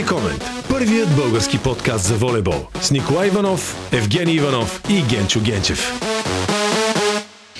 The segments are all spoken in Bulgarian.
Волей Комент. Първият български подкаст за волейбол. С Николай Иванов, Евгений Иванов и Генчо Генчев.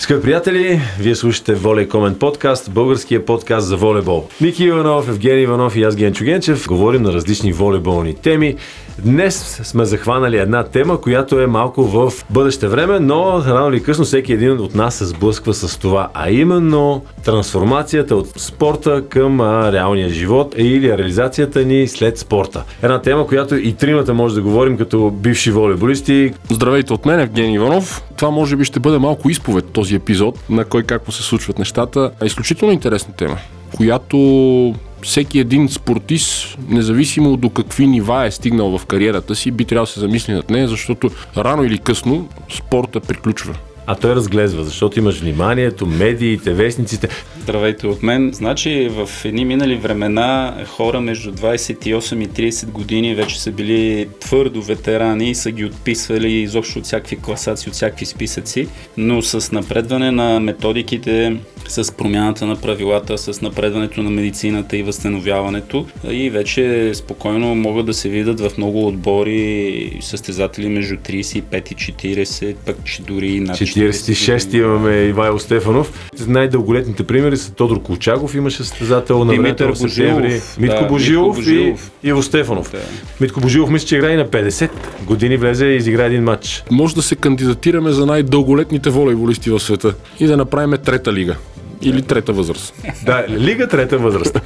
Скъпи приятели, вие слушате Волей Комент подкаст, българския подкаст за волейбол. Ники Иванов, Евгений Иванов и аз Генчо Генчев говорим на различни волейболни теми. Днес сме захванали една тема, която е малко в бъдеще време, но рано или късно всеки един от нас се сблъсква с това, а именно трансформацията от спорта към реалния живот или реализацията ни след спорта. Една тема, която и тримата може да говорим като бивши волейболисти. Здравейте от мен, Евгений Иванов. Това може би ще бъде малко изповед този епизод на кой как се случват нещата. Е изключително интересна тема, която всеки един спортист, независимо до какви нива е стигнал в кариерата си, би трябвало да се замисли над нея, защото рано или късно спорта приключва. А той разглезва, защото имаш вниманието, медиите, вестниците. Здравейте от мен. Значи в едни минали времена хора между 28 и 30 години вече са били твърдо ветерани и са ги отписвали изобщо от всякакви класации, от всякакви списъци, но с напредване на методиките, с промяната на правилата, с напредването на медицината и възстановяването и вече спокойно могат да се видят в много отбори състезатели между 35 и 40, пък дори и над 46 имаме Ивайло Стефанов. Най-дълголетните примери са Тодор Колчагов, имаше състезател на Димитър. Божилов, Митко да, Божилов Митко и. Иво Стефанов. Да. Митко Божилов мисля, че играе и на 50 години, влезе и изигра един матч. Може да се кандидатираме за най-дълголетните волейболисти в света и да направим трета лига. Или трета възраст. Да, Лига трета възраст.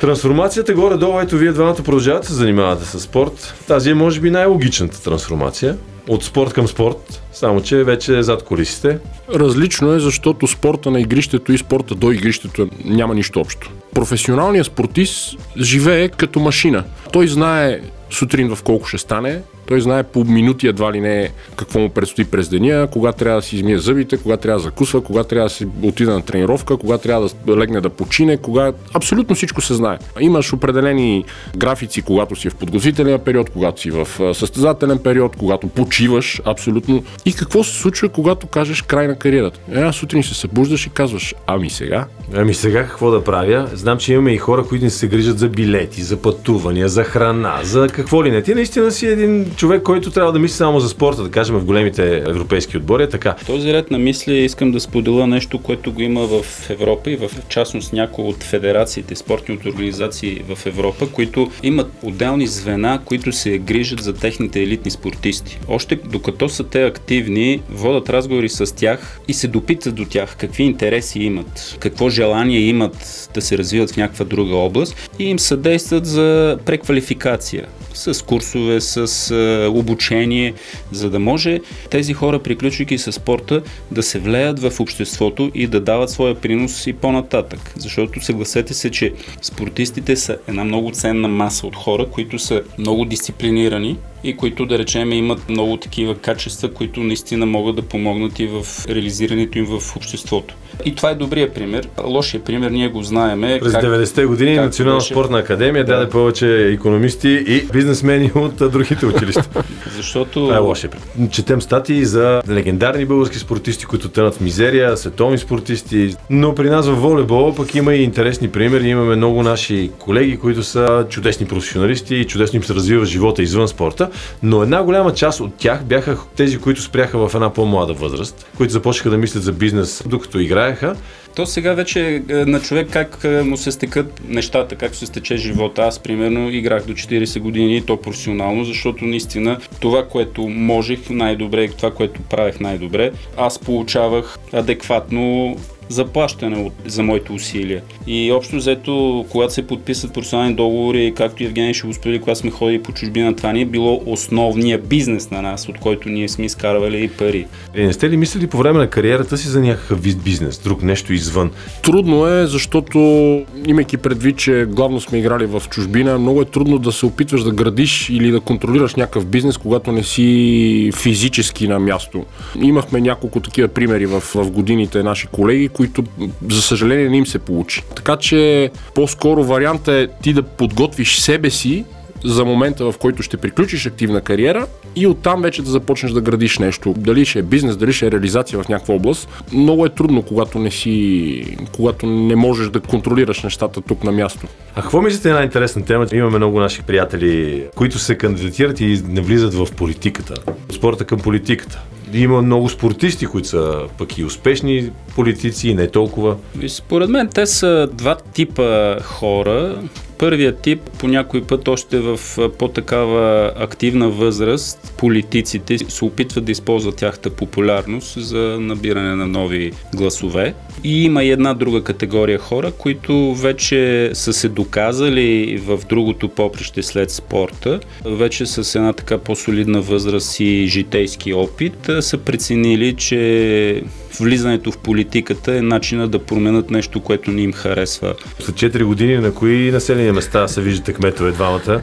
Трансформацията горе-долу, ето вие двамата продължавате да се занимавате с спорт. Тази е може би най-логичната трансформация. От спорт към спорт, само че вече е зад колисите. Различно е, защото спорта на игрището и спорта до игрището няма нищо общо. Професионалният спортист живее като машина. Той знае сутрин в колко ще стане, той знае по минути едва ли не какво му предстои през деня, кога трябва да си измие зъбите, кога трябва да закусва, кога трябва да си отида на тренировка, кога трябва да легне да почине, кога... Абсолютно всичко се знае. Имаш определени графици, когато си в подготвителния период, когато си в състезателен период, когато почиваш, абсолютно. И какво се случва, когато кажеш край на кариерата? Една сутрин се събуждаш и казваш, ами сега, Ами сега какво да правя? Знам, че имаме и хора, които не се грижат за билети, за пътувания, за храна, за какво ли не. Ти наистина си един човек, който трябва да мисли само за спорта, да кажем в големите европейски отбори, е така. Този ред на мисли искам да споделя нещо, което го има в Европа и в частност някои от федерациите, спортните организации в Европа, които имат отделни звена, които се грижат за техните елитни спортисти. Още докато са те активни, водат разговори с тях и се допитат до тях какви интереси имат, какво желание имат да се развиват в някаква друга област и им съдействат за преквалификация с курсове, с обучение, за да може тези хора, приключвайки с спорта, да се влеят в обществото и да дават своя принос и по-нататък. Защото съгласете се, че спортистите са една много ценна маса от хора, които са много дисциплинирани и които, да речем, имат много такива качества, които наистина могат да помогнат и в реализирането им в обществото. И това е добрият пример. Лошия пример ние го знаеме. През 90-те години Национална беше- спортна академия Да. даде повече економисти и бизнесмени от другите училища. Защото Това е лошия пример. Четем статии за легендарни български спортисти, които тънат в мизерия, световни спортисти. Но при нас в волейбола пък има и интересни примери. Имаме много наши колеги, които са чудесни професионалисти и чудесно им се развива живота извън спорта. Но една голяма част от тях бяха тези, които спряха в една по-млада възраст, които започнаха да мислят за бизнес докато играеха. То сега вече е, на човек как е, му се стекат нещата, как се стече живота. Аз, примерно, играх до 40 години и то професионално, защото наистина това, което можех най-добре, това, което правех най-добре, аз получавах адекватно заплащане от, за моите усилия. И общо взето, когато се подписат професионални договори, както и Евгений ще го сподели, когато сме ходили по чужбина, това ни е било основния бизнес на нас, от който ние сме изкарвали и пари. Е, не сте ли мислили по време на кариерата си за някакъв вид бизнес, друг нещо извън? Трудно е, защото имайки предвид, че главно сме играли в чужбина, много е трудно да се опитваш да градиш или да контролираш някакъв бизнес, когато не си физически на място. Имахме няколко такива примери в, в годините наши колеги, които за съжаление не им се получи. Така че по-скоро варианта е ти да подготвиш себе си за момента, в който ще приключиш активна кариера и оттам вече да започнеш да градиш нещо. Дали ще е бизнес, дали ще е реализация в някаква област. Много е трудно, когато не си, когато не можеш да контролираш нещата тук на място. А какво мислите една интересна тема? Имаме много наши приятели, които се кандидатират и не влизат в политиката. Спорта към политиката. Има много спортисти, които са пък и успешни политици, и не толкова. Според мен те са два типа хора. Първият тип, по някой път още в по-такава активна възраст, политиците се опитват да използват тяхта популярност за набиране на нови гласове. И има и една друга категория хора, които вече са се доказали в другото поприще след спорта, вече с една така по-солидна възраст и житейски опит, са преценили, че влизането в политиката е начина да променят нещо, което не им харесва. След 4 години на кои населени места се виждате кметове двамата?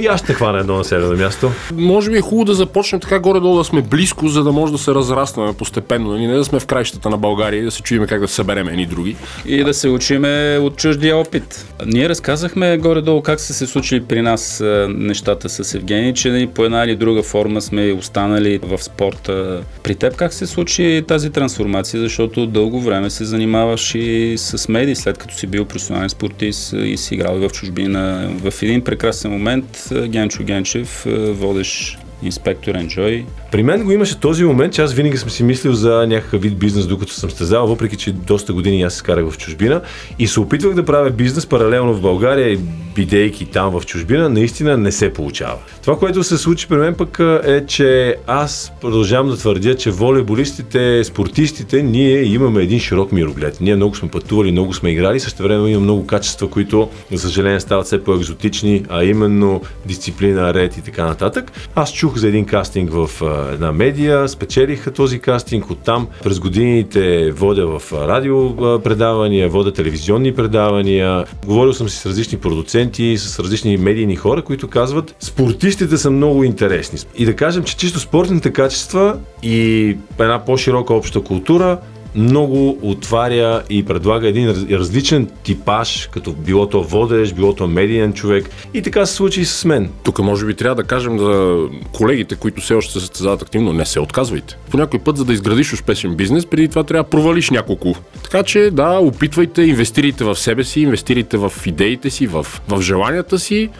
и аз ще хвана едно населено място. Може би е хубаво да започнем така горе-долу да сме близко, за да може да се разрастваме постепенно. Нали? Не да сме в краищата на България и да се чуем как да се съберем едни други. И да се учиме от чуждия опит. Ние разказахме горе-долу как са се случили при нас нещата с Евгений, че по една или друга форма сме останали в спорта. При теб как се случи тази трансформация, защото дълго време се занимаваш и с медии, след като си бил професионален спортист и си играл в чужбина. В един прекрасен момент Генчо Генчев водеш инспектор Enjoy. При мен го имаше този момент, че аз винаги съм си мислил за някакъв вид бизнес, докато съм стезал, въпреки че доста години аз се карах в чужбина и се опитвах да правя бизнес паралелно в България и бидейки там в чужбина, наистина не се получава. Това, което се случи при мен пък е, че аз продължавам да твърдя, че волейболистите, спортистите, ние имаме един широк мироглед. Ние много сме пътували, много сме играли, също време има много качества, които, за съжаление, стават все по-екзотични, а именно дисциплина, ред и така нататък. Аз чух за един кастинг в една медия, спечелиха този кастинг, оттам през годините водя в радио предавания, водя телевизионни предавания, говорил съм си с различни продуценти, с различни медийни хора, които казват, спортистите са много интересни. И да кажем, че чисто спортните качества и една по-широка обща култура много отваря и предлага един различен типаж, като било то водещ, било то медиен човек. И така се случи и с мен. Тук може би трябва да кажем за колегите, които все още се състезават активно, не се отказвайте. По някой път, за да изградиш успешен бизнес, преди това трябва да провалиш няколко. Така че да, опитвайте, инвестирайте в себе си, инвестирайте в идеите си, в, в желанията си,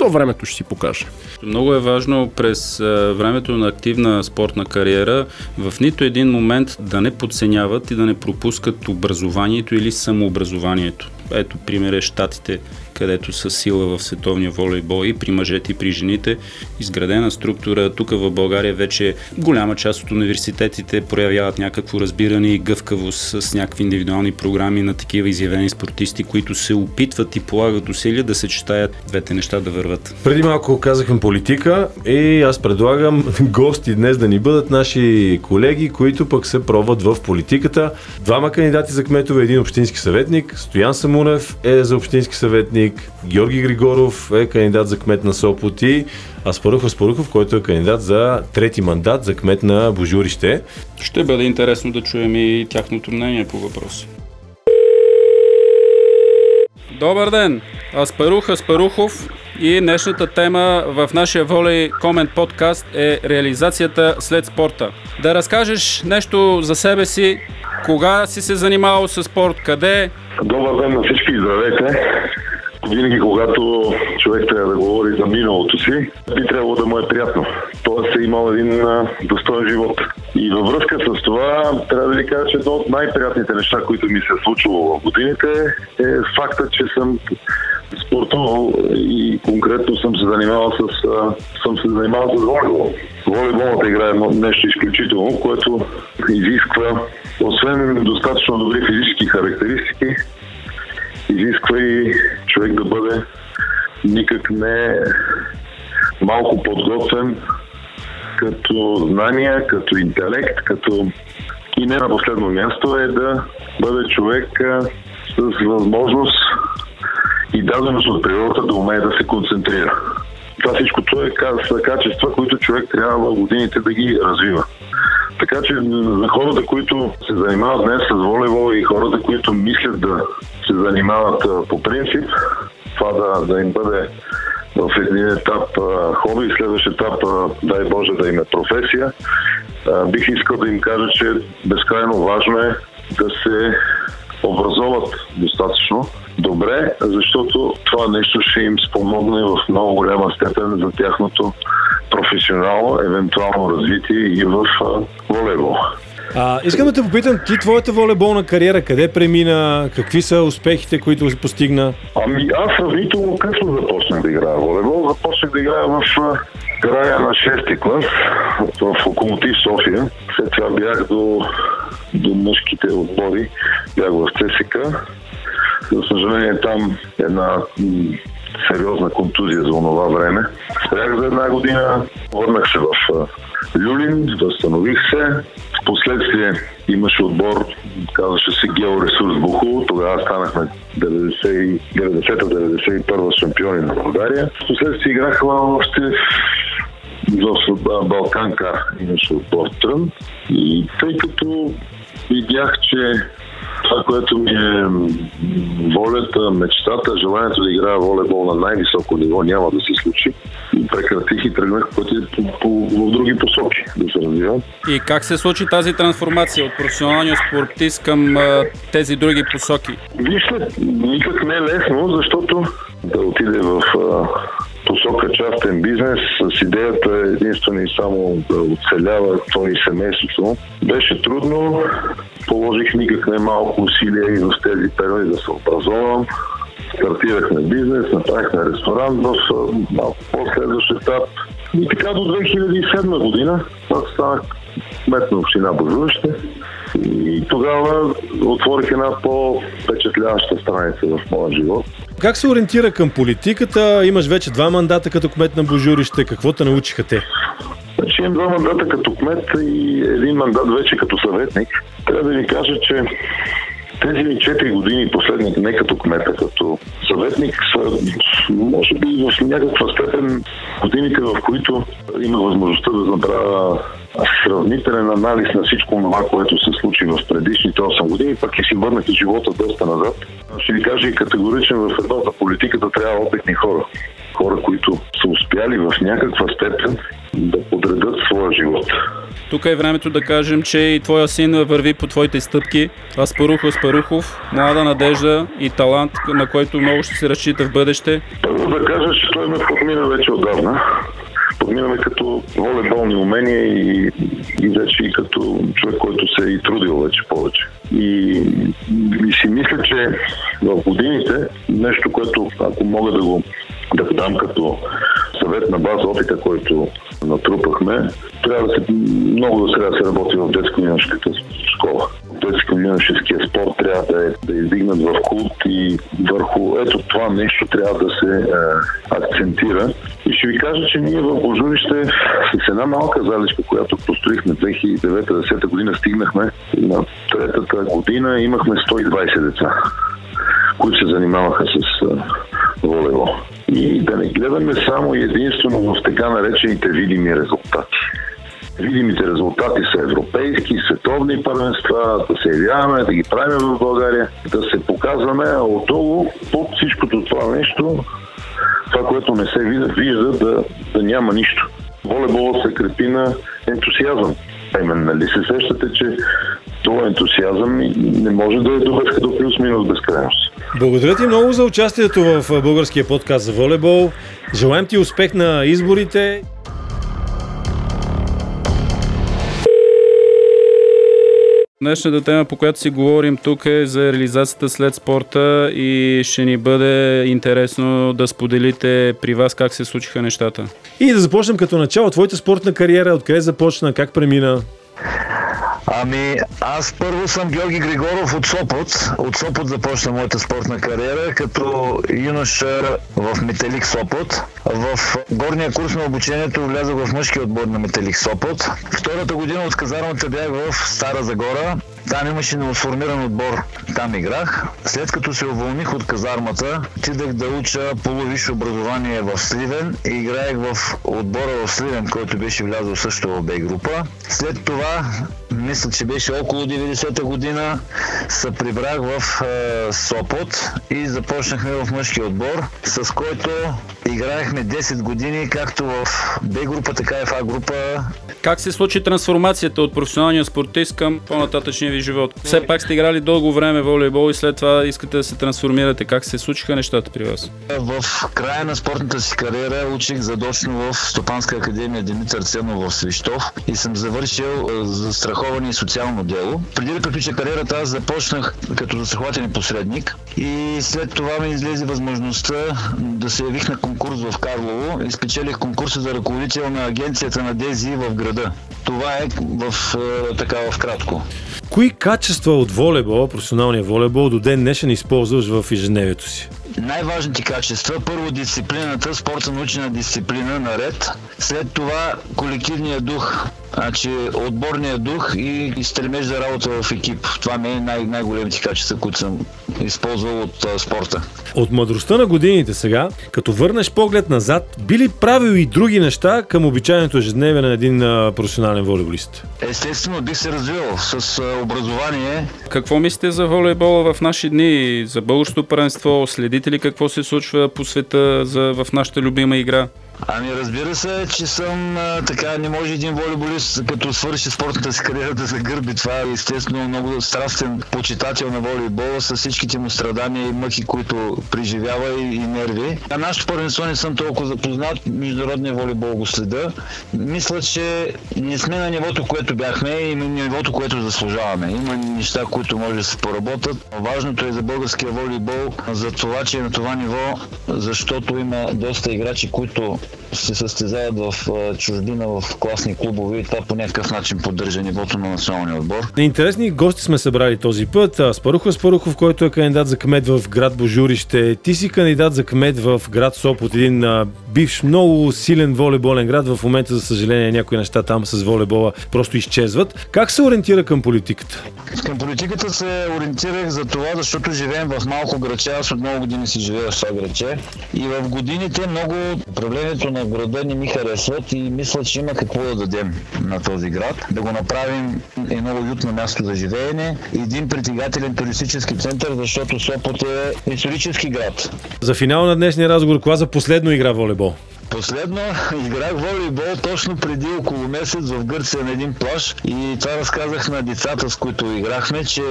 то времето ще си покаже. Много е важно през времето на активна спортна кариера в нито един момент да не подценяват и да не пропускат образованието или самообразованието. Ето пример е Штатите, където са сила в световния волейбол и при мъжете и при жените. Изградена структура. Тук в България вече голяма част от университетите проявяват някакво разбиране и гъвкавост с някакви индивидуални програми на такива изявени спортисти, които се опитват и полагат усилия да се читаят двете неща да върват. Преди малко казахме политика и аз предлагам гости днес да ни бъдат наши колеги, които пък се пробват в политиката. Двама кандидати за кметове, един общински съветник, Стоян Самунев е за общински съветник, Войник, Георги Григоров е кандидат за кмет на Сопот и Аспарухов Аспарухов, който е кандидат за трети мандат за кмет на Божурище. Ще бъде интересно да чуем и тяхното мнение по въпроса. Добър ден! Аспарух Аспарухов и днешната тема в нашия Волей Комент подкаст е реализацията след спорта. Да разкажеш нещо за себе си, кога си се занимавал с спорт, къде? Добър ден на всички, здравейте! Винаги, когато човек трябва да говори за миналото си, би трябвало да му е приятно. Тоест е имал един достоен живот. И във връзка с това, трябва да ви кажа, че едно от най-приятните неща, които ми се е случило в годините, е факта, че съм спортувал и конкретно съм се занимавал с, съм се занимавал с волейбол. Волейболната игра е нещо изключително, което изисква, освен достатъчно добри физически характеристики, изисква и човек да бъде никак не малко подготвен като знания, като интелект, като и не на последно място е да бъде човек с възможност и даденост от природата да умее да се концентрира. Това всичкото е са качества, които човек трябва в годините да ги развива. Така че за хората, които се занимават днес с волейбол и хората, които мислят да се занимават по принцип, това да, да им бъде в един етап хоби, следващ етап, дай Боже да им е професия. Бих искал да им кажа, че безкрайно важно е да се образоват достатъчно добре, защото това нещо ще им спомогне в много голяма степен за тяхното професионално, евентуално развитие и в волейбол. А, искам да те попитам, ти твоята волейболна кариера къде премина, какви са успехите, които постигна? Ами аз сравнително късно започнах да играя волейбол. Започнах да играя в края на 6-ти клас в Локомотив София. След това бях до, до мъжките отбори, бях в ЦСК. За съжаление там една сериозна контузия за онова време. Спрях за една година, върнах се в Люлин, възстанових се. Впоследствие имаше отбор, казваше се Георесурс Бухово. Тогава станахме 90-91 шампиони на България. Впоследствие играха още в Балканка имаше отбор Трън. И тъй като видях, че това, което ми е волята, мечтата, желанието да играя волейбол на най-високо ниво няма да се случи. И прекратих и тръгнах пъти по, по, в други посоки да се развивам. И как се случи тази трансформация от професионалния спортист към а, тези други посоки? Вижте, никак не е лесно, защото да отиде в а, посока частен бизнес с идеята единствено и само да оцелява той и семейството. Беше трудно, положих никак не малко усилия и в тези периоди да се образовам. Стартирахме бизнес, направихме ресторант в малко по-следващ етап. И така до 2007 година, аз станах кмет на община Божурище. И тогава отворих една по-впечатляваща страница в моя живот. Как се ориентира към политиката? Имаш вече два мандата като кмет на Божурище. Какво те научиха те? Значи имам два мандата като кмет и един мандат вече като съветник. Трябва да ви кажа, че тези ми 4 години последни, не като кмета, като съветник, са, може би в някаква степен годините, в които имах възможността да направя сравнителен анализ на всичко това, което се случи в предишните 8 години, пък и си върнах и живота доста назад. Ще ви кажа и категоричен в едно за политиката трябва опитни хора. Хора, които са успяли в някаква степен да подредат своя живот. Тук е времето да кажем, че и твоя син върви по твоите стъпки. Аспарух Аспарухов, млада надежда и талант, на който много ще се разчита в бъдеще. Първо да кажа, че той ме подмина вече отдавна. Подминаме като волейболни умения и, и вече и като човек, който се е и трудил вече повече. И, и си мисля, че в годините нещо, което ако мога да го да дам като съвет на база опита, който натрупахме, трябва да се, много да сега се работи в детско-юношеската школа. Детско-юношеския спорт трябва да е да издигнат в култ и върху ето това нещо трябва да се е, акцентира. И ще ви кажа, че ние в Божурище с една малка заличка, която построихме 2009-2010 година, стигнахме на третата година, имахме 120 деца, които се занимаваха с волейбол и да не гледаме само единствено в така наречените видими резултати. Видимите резултати са европейски, световни първенства, да се явяваме, да ги правим в България, да се показваме, отдолу под всичкото това нещо, това, което не се вижда, вижда да, да няма нищо. Волейболът се крепи на ентусиазъм. Именно, нали се сещате, че това ентусиазъм не може да е добър като плюс-минус безкрайност. Благодаря ти много за участието в българския подкаст за волейбол. Желаем ти успех на изборите. Днешната тема, по която си говорим тук е за реализацията след спорта и ще ни бъде интересно да споделите при вас как се случиха нещата. И да започнем като начало. Твоята спортна кариера, откъде започна, как премина? Ами, аз първо съм Георги Григоров от Сопот. От Сопот започна моята спортна кариера, като юноша в Метелик Сопот. В горния курс на обучението влязох в мъжки отбор на Метелик Сопот. Втората година от казармата бях в Стара Загора. Там имаше новосформиран отбор. Там играх. След като се уволних от казармата, отидах да уча полувисше образование в Сливен и играех в отбора в Сливен, който беше влязъл също в Б група. След това, мисля, че беше около 90-та година, се прибрах в е, Сопот и започнахме в мъжки отбор, с който играехме 10 години, както в Б група, така и в А група. Как се случи трансформацията от професионалния спортист към по-нататъчния ви живот? Все пак сте играли дълго време волейбол и след това искате да се трансформирате. Как се случиха нещата при вас? В края на спортната си кариера учих задочно в Стопанска академия Димитър Ценов в Свищов и съм завършил застраховане и социално дело. Преди да приключа кариерата, аз започнах като застрахователен посредник и след това ми излезе възможността да се явих на конкурс в Карлово и спечелих конкурса за ръководител на агенцията на Дези в града. Това е в, така в кратко. Кои качества от волейбола, професионалния волейбол, до ден днешен използваш в ежедневието си? Най-важните качества. Първо дисциплината, спорта научена дисциплина наред. След това колективния дух. Значи отборния дух и, стремеж за работа в екип. Това ми е най- най-големите качества, които съм използвал от а, спорта. От мъдростта на годините сега, като върнеш поглед назад, би ли правил и други неща към обичайното ежедневие на един а, професионален волейболист? Естествено, бих се развил с а, образование. Какво мислите за волейбола в наши дни? За българското първенство? Следите ли какво се случва по света за, в нашата любима игра? Ами разбира се, че съм а, така, не може един волейболист, като свърши спортната си кариера да загърби това. Естествено, много страстен почитател на волейбола с всичките му страдания и мъки, които преживява и, и нерви. А нашето първенство не съм толкова запознат, международния волейбол го следа. Мисля, че не сме на нивото, което бяхме и на нивото, което заслужаваме. Има неща, които може да се поработят. Важното е за българския волейбол за това, че е на това ниво, защото има доста играчи, които се състезават в чужбина в класни клубове и това по някакъв начин поддържа нивото на националния отбор. Интересни гости сме събрали този път. Спарухов Спарухов, който е кандидат за кмет в град Божурище. Ти си кандидат за кмет в град Сопот, един бивш много силен волейболен град. В момента, за съжаление, някои неща там с волейбола просто изчезват. Как се ориентира към политиката? Към политиката се ориентирах за това, защото живеем в малко градче. Аз от много години си живея в това градче. И в годините много управлението на града не ми харесват и мисля, че има какво да дадем на този град. Да го направим едно уютно място за живеене, един притегателен туристически център, защото Сопот е исторически град. За финал на днешния разговор, кога за последно игра волейбол? Последно играх волейбол точно преди около месец в Гърция на един плаж и това разказах на децата, с които играхме, че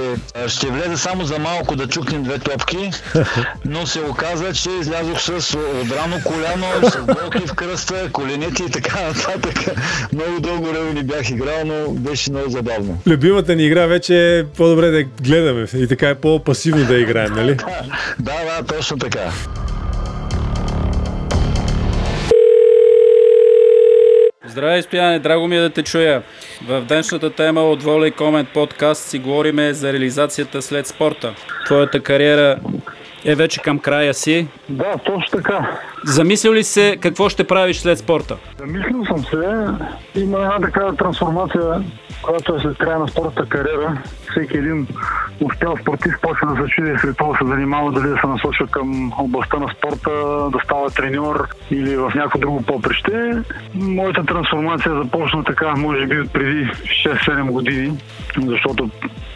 ще влезе само за малко да чукнем две топки, но се оказа, че излязох с отрано коляно, с болки в кръста, коленети и така нататък. Много дълго време не бях играл, но беше много забавно. Любимата ни игра вече е по-добре да гледаме и така е по-пасивно да играем, нали? да, да, точно така. Здравей, Стояне, драго ми е да те чуя. В днешната тема от Воля и Комент подкаст си говориме за реализацията след спорта. Твоята кариера е вече към края си. Да, точно така. Замислил ли се какво ще правиш след спорта? Замислил съм се. Има една такава трансформация, която е след края на спортната кариера. Всеки един успял спортист почва да се чуди след това се занимава дали да се насочва към областта на спорта, да става треньор или в някакво друго поприще. Моята трансформация започна така, може би от преди 6-7 години, защото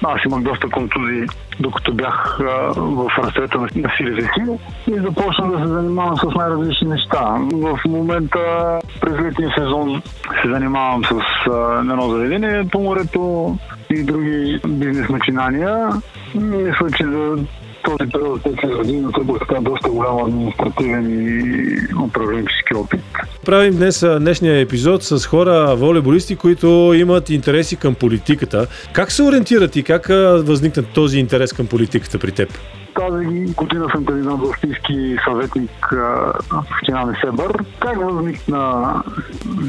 аз имах доста контузии, докато бях в разцвета на, на силите си и започнах да се занимавам с най-различни неща. В момента през летния сезон се занимавам с едно заведение по морето и други бизнес начинания. Мисля, че за този период от 5 години натрупах доста голям административен и управленчески опит. Правим днес днешния епизод с хора волейболисти, които имат интереси към политиката. Как се ориентират и как възникна този интерес към политиката при теб? Тази година съм кандидат за общински съветник в община Несебър. Как възникна?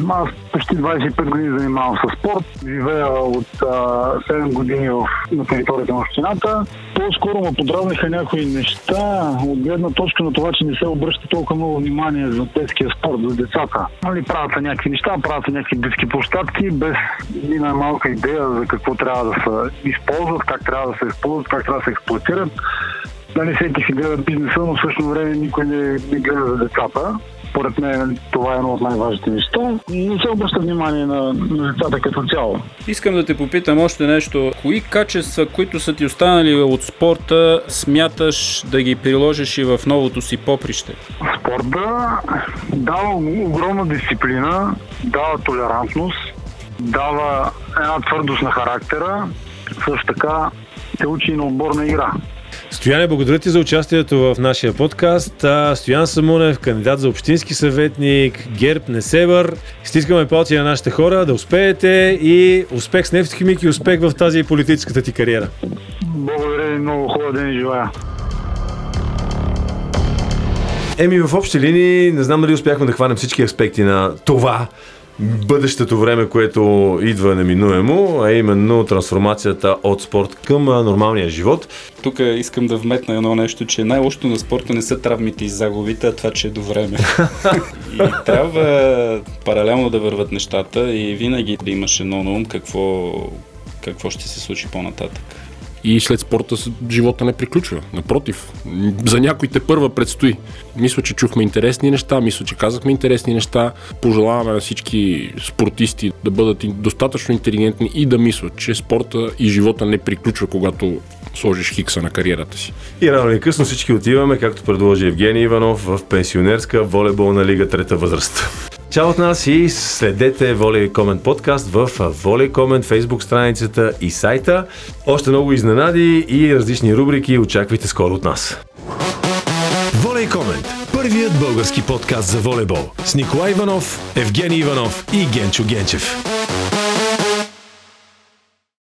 Аз почти 25 години занимавам с спорт. Живея от 7 години в, на територията на общината. По-скоро ме подразниха някои неща от гледна точка на това, че не се обръща толкова много внимание за детския спорт, за децата. Нали, правят се някакви неща, правят се някакви детски площадки, без ни най-малка идея за какво трябва да се използват, как трябва да се използват, как трябва да се експлуатират. Нали, всеки си гледа бизнеса, но в същото време никой не, не гледа за децата. според мен това е едно от най-важните неща. Не се обръща внимание на, на децата като цяло. Искам да те попитам още нещо. Кои качества, които са ти останали от спорта, смяташ да ги приложиш и в новото си поприще? Спорта дава огромна дисциплина, дава толерантност, дава една твърдост на характера, също така те учи и на отборна игра. Стояне, благодаря ти за участието в нашия подкаст. Стоян Самунев, кандидат за общински съветник, ГЕРБ, Несебър. Стискаме палци на нашите хора да успеете и успех с нефтохимик и успех в тази политическата ти кариера. Благодаря ви много, хубав ден и желая. Еми, в общи линии, не знам дали успяхме да хванем всички аспекти на това, бъдещето време, което идва неминуемо, а именно трансформацията от спорт към нормалния живот. Тук искам да вметна едно нещо, че най-лошото на спорта не са травмите и загубите, а това, че е до време. и трябва паралелно да върват нещата и винаги да имаш едно на ум какво, какво ще се случи по-нататък. И след спорта живота не приключва. Напротив, за някой те първа предстои. Мисля, че чухме интересни неща, мисля, че казахме интересни неща. Пожелаваме на всички спортисти да бъдат достатъчно интелигентни и да мислят, че спорта и живота не приключва, когато сложиш хикса на кариерата си. И рано или късно всички отиваме, както предложи Евгений Иванов, в пенсионерска волейболна лига трета възраст. Чао от нас и следете Волей Комент подкаст в Волей Комент, фейсбук страницата и сайта. Още много изненади и различни рубрики очаквайте скоро от нас. Волей Комент. Първият български подкаст за волейбол с Николай Иванов, Евгений Иванов и Генчо Генчев.